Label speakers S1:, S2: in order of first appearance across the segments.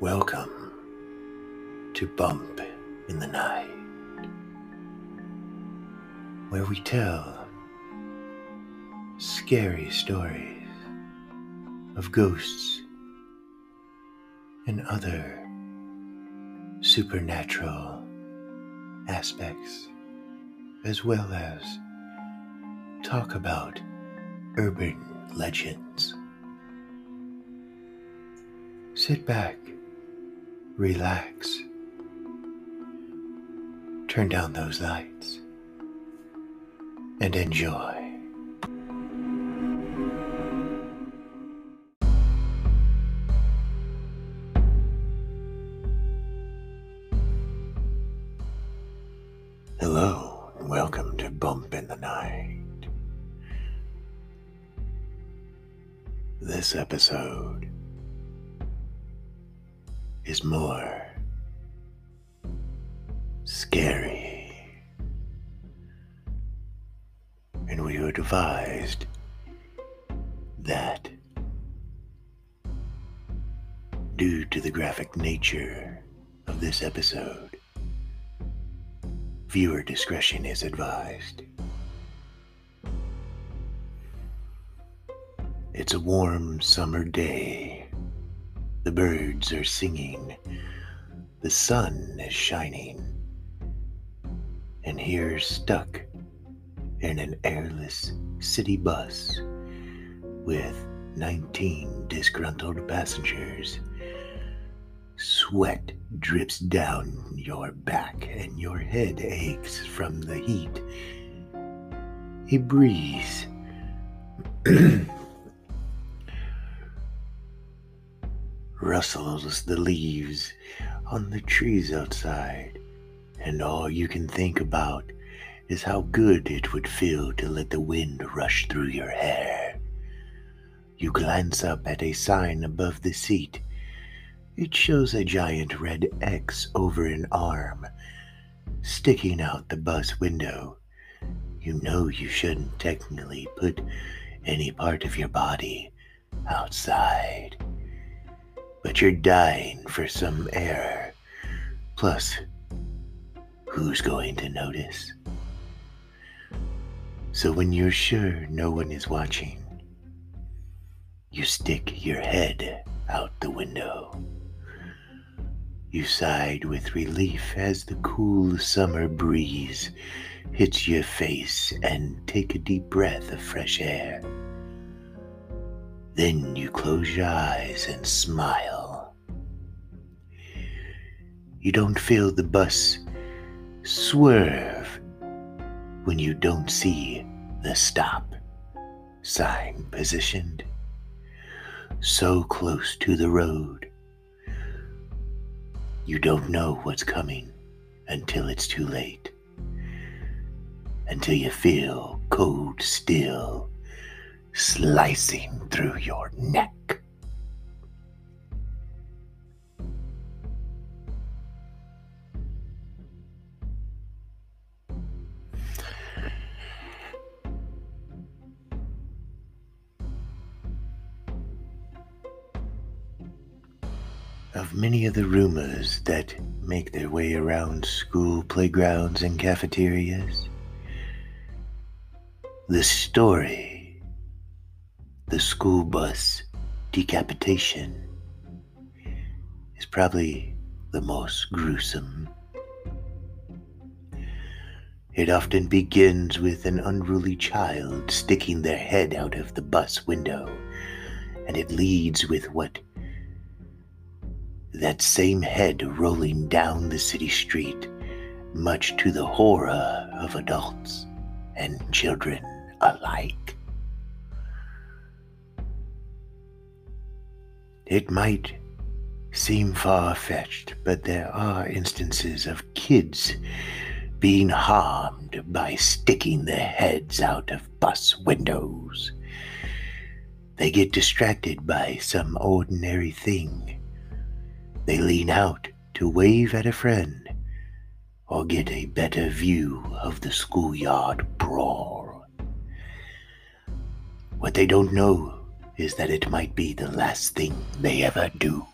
S1: Welcome to Bump in the Night, where we tell scary stories of ghosts and other supernatural aspects, as well as talk about urban legends. Sit back, relax, turn down those lights, and enjoy. Hello, and welcome to Bump in the Night. This episode is more scary. And we were advised that due to the graphic nature of this episode, viewer discretion is advised. It's a warm summer day. The birds are singing. The sun is shining. And here, stuck in an airless city bus with 19 disgruntled passengers, sweat drips down your back and your head aches from the heat. A breeze rustles the leaves on the trees outside, and all you can think about is how good it would feel to let the wind rush through your hair. You glance up at a sign above the seat. It shows a giant red X over an arm, sticking out the bus window. You know you shouldn't technically put any part of your body outside but you're dying for some air. Plus, who's going to notice? So when you're sure no one is watching, you stick your head out the window. You sighed with relief as the cool summer breeze hits your face and take a deep breath of fresh air. Then you close your eyes and smile. You don't feel the bus swerve when you don't see the stop sign positioned so close to the road. You don't know what's coming until it's too late. Until you feel cold steel slicing through your neck. Of many of the rumors that make their way around school playgrounds and cafeterias, the story school bus decapitation is probably the most gruesome. It often begins with an unruly child sticking their head out of the bus window, and it leads with what that same head rolling down the city street, much to the horror of adults and children alike. It might seem far fetched, but there are instances of kids being harmed by sticking their heads out of bus windows. They get distracted by some ordinary thing. They lean out to wave at a friend or get a better view of the schoolyard brawl. What they don't know is that it might be the last thing they ever do.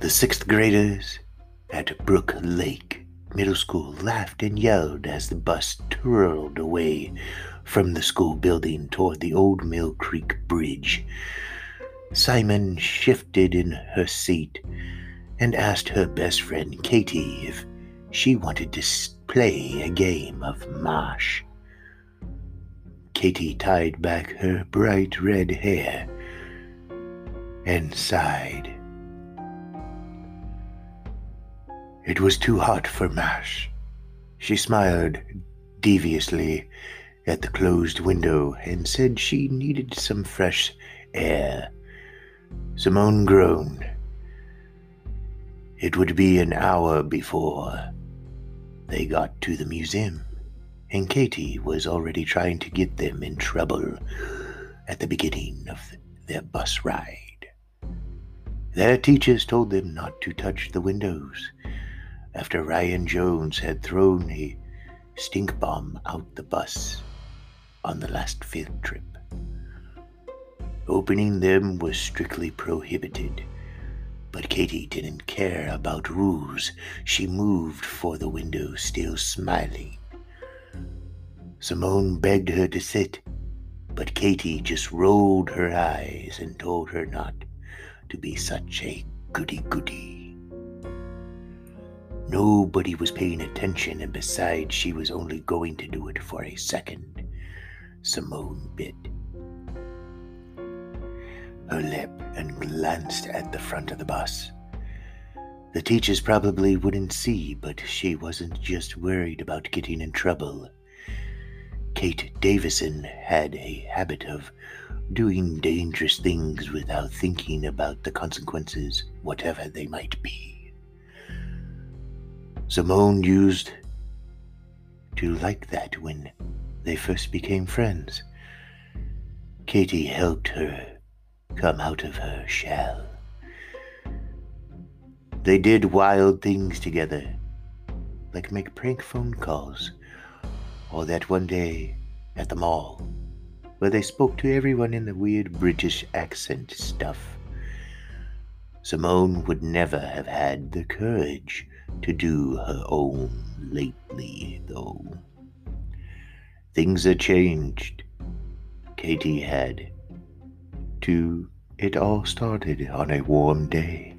S1: The sixth graders at Brook Lake Middle School laughed and yelled as the bus twirled away from the school building toward the old Mill Creek Bridge. Simon shifted in her seat and asked her best friend Katie if she wanted to stay play a game of Mosh. Katie tied back her bright red hair and sighed. It was too hot for mash. She smiled deviously at the closed window and said she needed some fresh air. Simone groaned. It would be an hour before they got to the museum, and Katie was already trying to get them in trouble at the beginning of their bus ride. Their teachers told them not to touch the windows after Ryan Jones had thrown a stink bomb out the bus on the last field trip. Opening them was strictly prohibited, but Katie didn't care about rules. She moved for the window, still smiling. Simone begged her to sit, but Katie just rolled her eyes and told her not to be such a goody goody. Nobody was paying attention, and besides, she was only going to do it for a second. Simone bit her lip and glanced at the front of the bus. The teachers probably wouldn't see, but she wasn't just worried about getting in trouble. Kate Davison had a habit of doing dangerous things without thinking about the consequences, whatever they might be. Simone used to like that when they first became friends. Katie helped her come out of her shell. They did wild things together, like make prank phone calls, or that one day at the mall, where they spoke to everyone in the weird British accent stuff. Simone would never have had the courage to do her own lately, though. Things had changed. Katie had. To it all started on a warm day.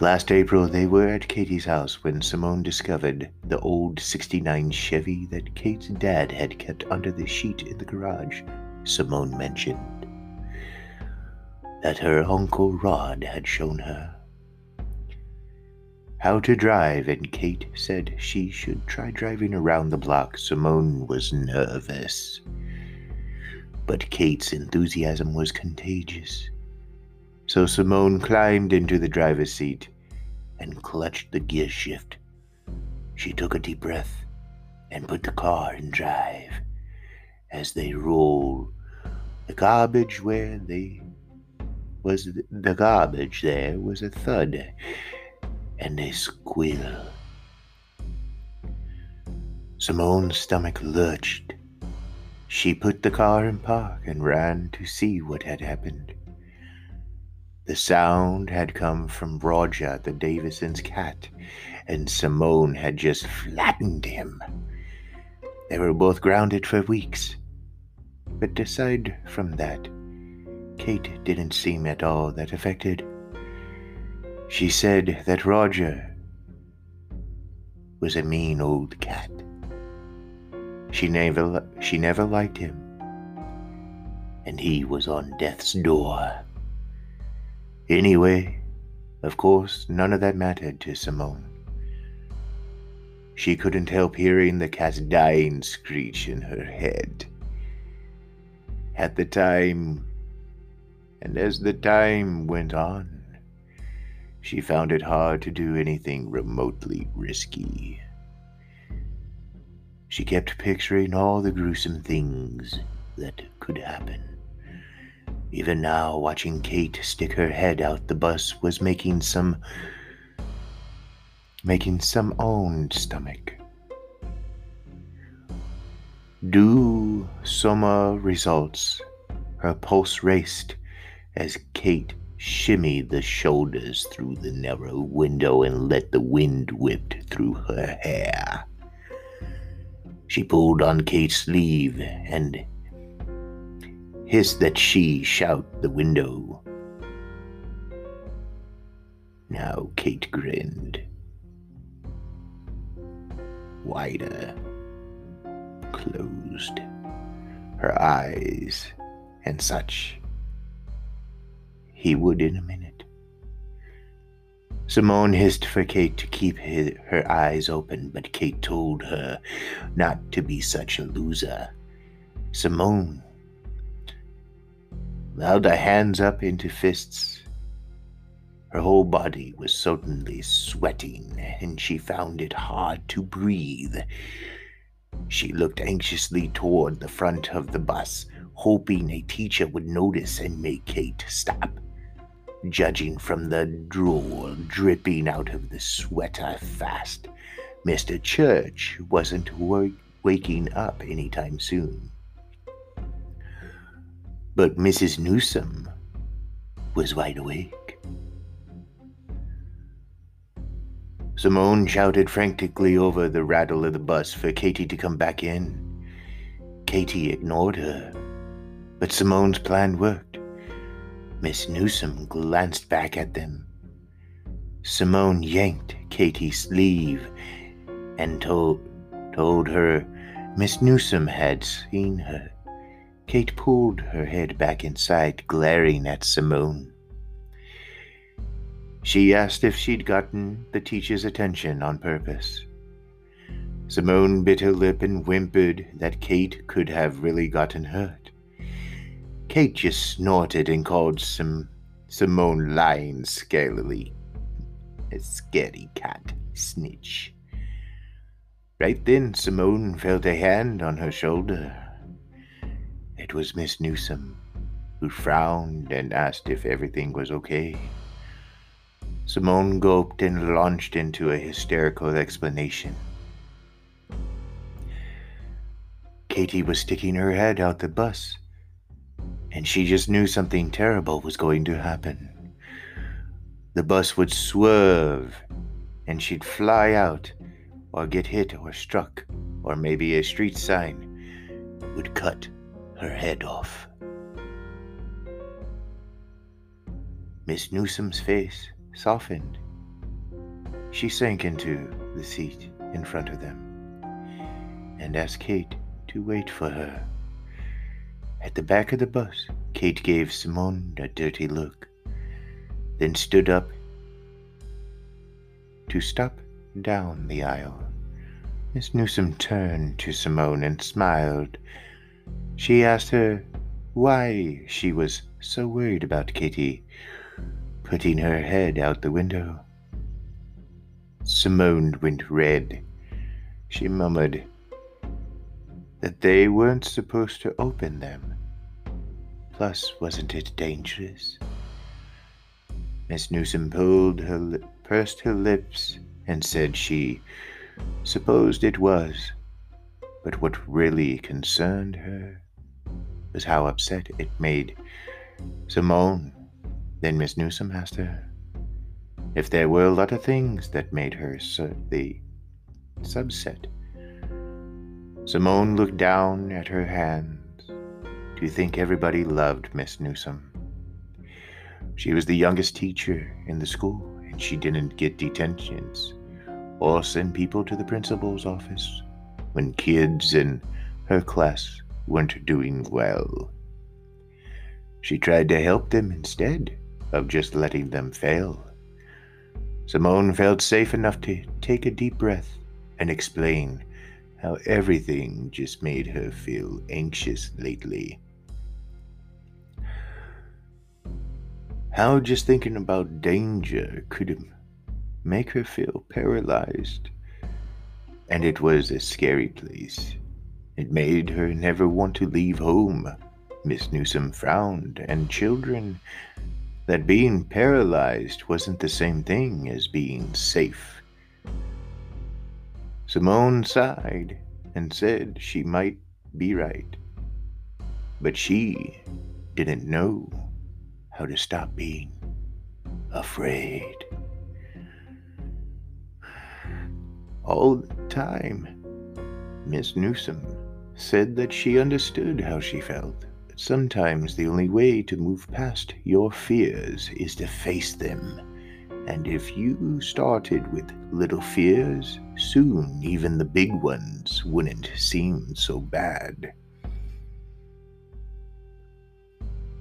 S1: Last April, they were at Katie's house when Simone discovered the old 69 Chevy that Kate's dad had kept under the sheet in the garage. Simone mentioned that her Uncle Rod had shown her how to drive, and Kate said she should try driving around the block. Simone was nervous. But Kate's enthusiasm was contagious. So Simone climbed into the driver's seat and clutched the gear shift. She took a deep breath and put the car in drive. As they rolled, the garbage where they was the garbage there was a thud and a squeal. Simone's stomach lurched. She put the car in park and ran to see what had happened. The sound had come from Roger, the Davison's cat, and Simone had just flattened him. They were both grounded for weeks. But aside from that, Kate didn't seem at all that affected. She said that Roger was a mean old cat. She never she never liked him. And he was on death's door. Anyway, of course, none of that mattered to Simone. She couldn't help hearing the cat's dying screech in her head. At the time, and as the time went on, she found it hard to do anything remotely risky. She kept picturing all the gruesome things that could happen. Even now, watching Kate stick her head out the bus was making some making some own stomach. Do summer results, her pulse raced as Kate shimmied the shoulders through the narrow window and let the wind whip through her hair. She pulled on Kate's sleeve and hissed that she shout the window. Now Kate grinned. Wider, closed, her eyes, and such. He would in a minute. Simone hissed for Kate to keep his, her eyes open, but Kate told her not to be such a loser. Simone held her hands up into fists. Her whole body was suddenly sweating, and she found it hard to breathe. She looked anxiously toward the front of the bus, hoping a teacher would notice and make Kate stop. Judging from the drool dripping out of the sweater fast, Mr. Church wasn't waking up anytime soon. But Mrs. Newsom was wide awake. Simone shouted frantically over the rattle of the bus for Katie to come back in. Katie ignored her, but Simone's plan worked. Miss Newsom glanced back at them. Simone yanked Katie's sleeve and told, told her Miss Newsom had seen her. Kate pulled her head back inside, glaring at Simone. She asked if she'd gotten the teacher's attention on purpose. Simone bit her lip and whimpered that Kate could have really gotten hurt. Kate just snorted and called some Simone lying scarily. A scary cat snitch. Right then, Simone felt a hand on her shoulder. It was Miss Newsom, who frowned and asked if everything was okay. Simone gulped and launched into a hysterical explanation. Katie was sticking her head out the bus and she just knew something terrible was going to happen. The bus would swerve, and she'd fly out, or get hit or struck, or maybe a street sign would cut her head off. Miss Newsom's face softened. She sank into the seat in front of them and asked Kate to wait for her. At the back of the bus, Kate gave Simone a dirty look, then stood up to stop down the aisle. Miss Newsom turned to Simone and smiled. She asked her why she was so worried about Kitty, putting her head out the window. Simone went red. She murmured, that they weren't supposed to open them. Plus, wasn't it dangerous? Miss Newsom pulled her li- pursed her lips and said she supposed it was, but what really concerned her was how upset it made Simone. Then Miss Newsom asked her if there were a lot of things that made her so the subset Simone looked down at her hands. Do you think everybody loved Miss Newsom? She was the youngest teacher in the school, and she didn't get detentions or send people to the principal's office when kids in her class weren't doing well. She tried to help them instead of just letting them fail. Simone felt safe enough to take a deep breath and explain how everything just made her feel anxious lately. How just thinking about danger could make her feel paralyzed. And it was a scary place. It made her never want to leave home. Miss Newsom frowned, and children, that being paralyzed wasn't the same thing as being safe. Simone sighed and said she might be right, but she didn't know how to stop being. afraid. All the time, Miss Newsom said that she understood how she felt. Sometimes the only way to move past your fears is to face them. And if you started with little fears, soon even the big ones wouldn't seem so bad.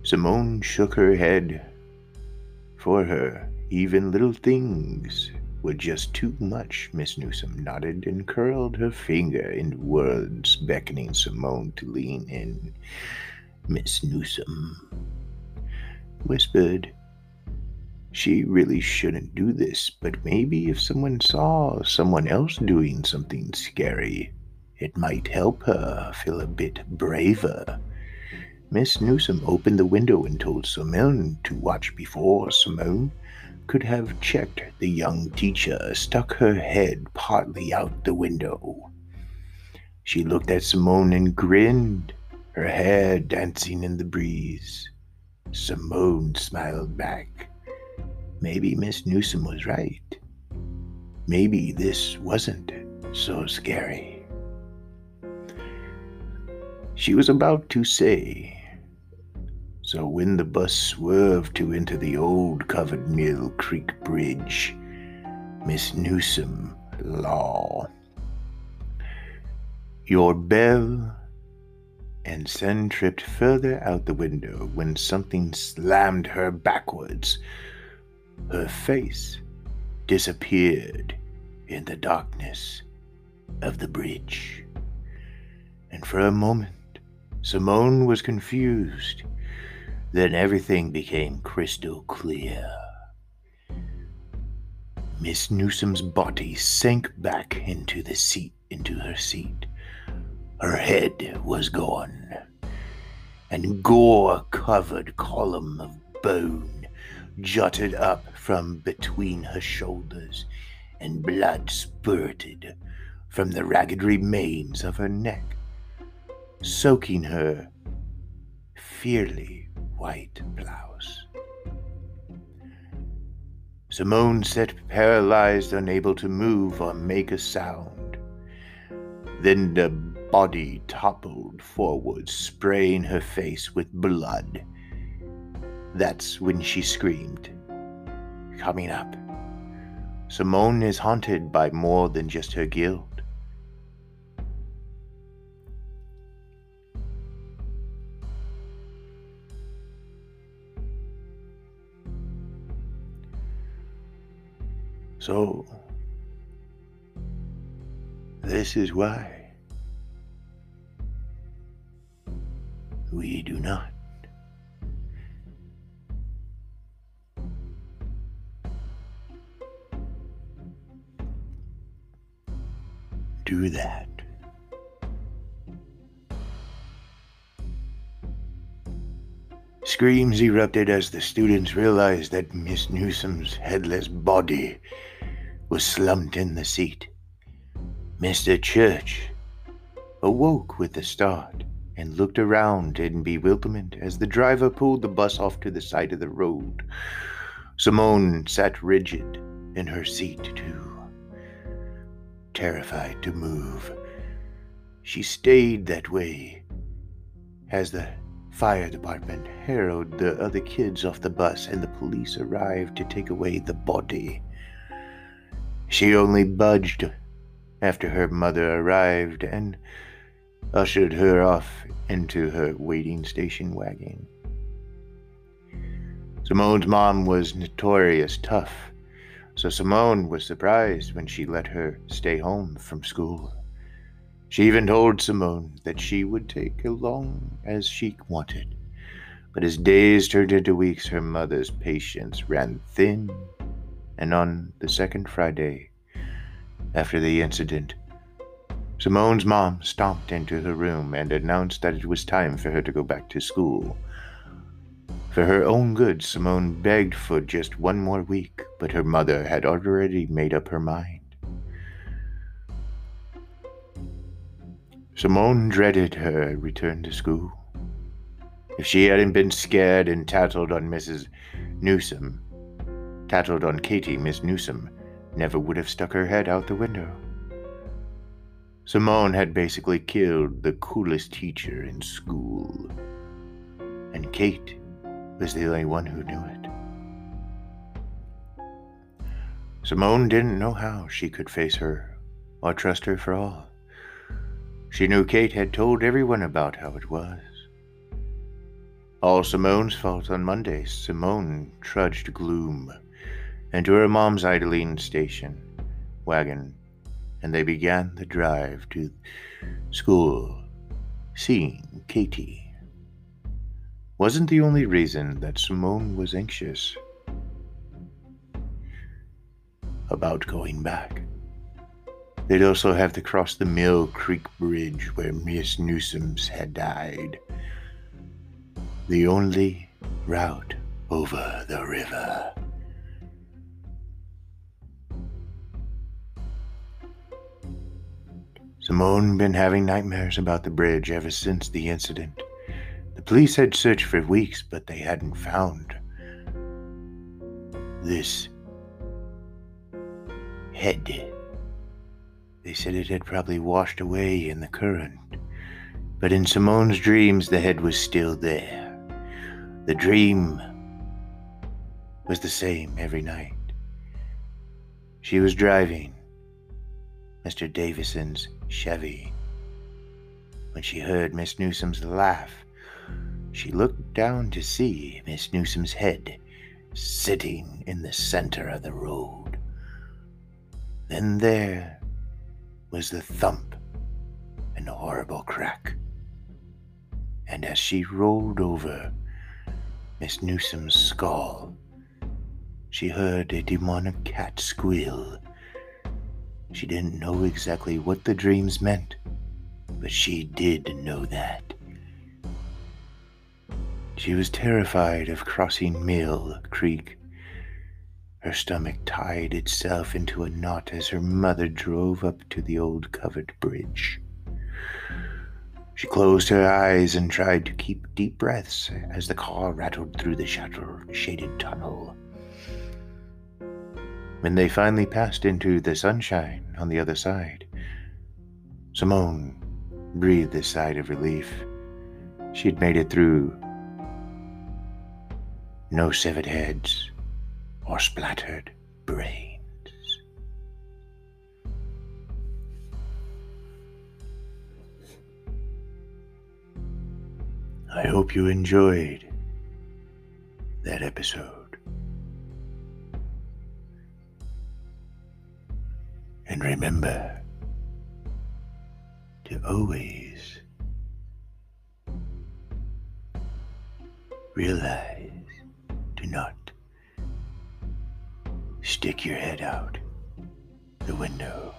S1: Simone shook her head. For her, even little things were just too much, Miss Newsom nodded and curled her finger in words, beckoning Simone to lean in. Miss Newsom whispered, She really shouldn't do this, but maybe if someone saw someone else doing something scary, it might help her feel a bit braver. Miss Newsom opened the window and told Simone to watch before Simone could have checked the young teacher stuck her head partly out the window. She looked at Simone and grinned, her hair dancing in the breeze. Simone smiled back. Maybe Miss Newsom was right. Maybe this wasn't so scary. She was about to say, so when the bus swerved to enter the old covered Mill Creek Bridge, Miss Newsom Law. Your bell and Sen tripped further out the window when something slammed her backwards. Her face disappeared in the darkness of the bridge. And for a moment, Simone was confused. Then everything became crystal clear. Miss Newsom's body sank back into the seat, into her seat. Her head was gone. and gore-covered column of bone jutted up from between her shoulders, and blood spurted from the ragged remains of her neck, soaking her fiercely white blouse. Simone sat paralyzed, unable to move or make a sound. Then the body toppled forward, spraying her face with blood. That's when she screamed. Coming up. Simone is haunted by more than just her guilt. So, this is why we do not do that. Screams erupted as the students realized that Miss Newsom's headless body was slumped in the seat. Mr. Church awoke with a start and looked around in bewilderment as the driver pulled the bus off to the side of the road. Simone sat rigid in her seat, too, terrified to move. She stayed that way as the fire department harrowed the other kids off the bus and the police arrived to take away the body. She only budged after her mother arrived and ushered her off into her waiting station wagon. Simone's mom was notorious tough, so Simone was surprised when she let her stay home from school. She even told Simone that she would take as long as she wanted. But as days turned into weeks, her mother's patience ran thin and on the second Friday after the incident, Simone's mom stomped into her room and announced that it was time for her to go back to school. For her own good, Simone begged for just one more week, but her mother had already made up her mind. Simone dreaded her return to school. If she hadn't been scared and tattled on Mrs. Newsom, tattled on Katie, Miss Newsom never would have stuck her head out the window. Simone had basically killed the coolest teacher in school, and Kate was the only one who knew it. Simone didn't know how she could face her or trust her for all. She knew Kate had told everyone about how it was. All Simone's fault on Monday, Simone trudged gloom into her mom's idling station wagon, and they began the drive to school, seeing Katie. Wasn't the only reason that Simone was anxious about going back. They'd also have to cross the Mill Creek Bridge where Miss Newsom's had died. The only route over the river. Simone been having nightmares about the bridge ever since the incident. Police had searched for weeks, but they hadn't found this head. They said it had probably washed away in the current. But in Simone's dreams, the head was still there. The dream was the same every night. She was driving Mr. Davison's Chevy. When she heard Miss Newsom's laugh, she looked down to see Miss Newsom's head sitting in the center of the road. Then there was the thump and a horrible crack. And as she rolled over Miss Newsom's skull, she heard a demonic cat squeal. She didn't know exactly what the dreams meant, but she did know that. She was terrified of crossing Mill Creek her stomach tied itself into a knot as her mother drove up to the old covered bridge. She closed her eyes and tried to keep deep breaths as the car rattled through the shaded tunnel. When they finally passed into the sunshine on the other side, Simone breathed a sigh of relief. She had made it through. No severed heads, or splattered brains. I hope you enjoyed that episode. And remember to always realize stick your head out the window.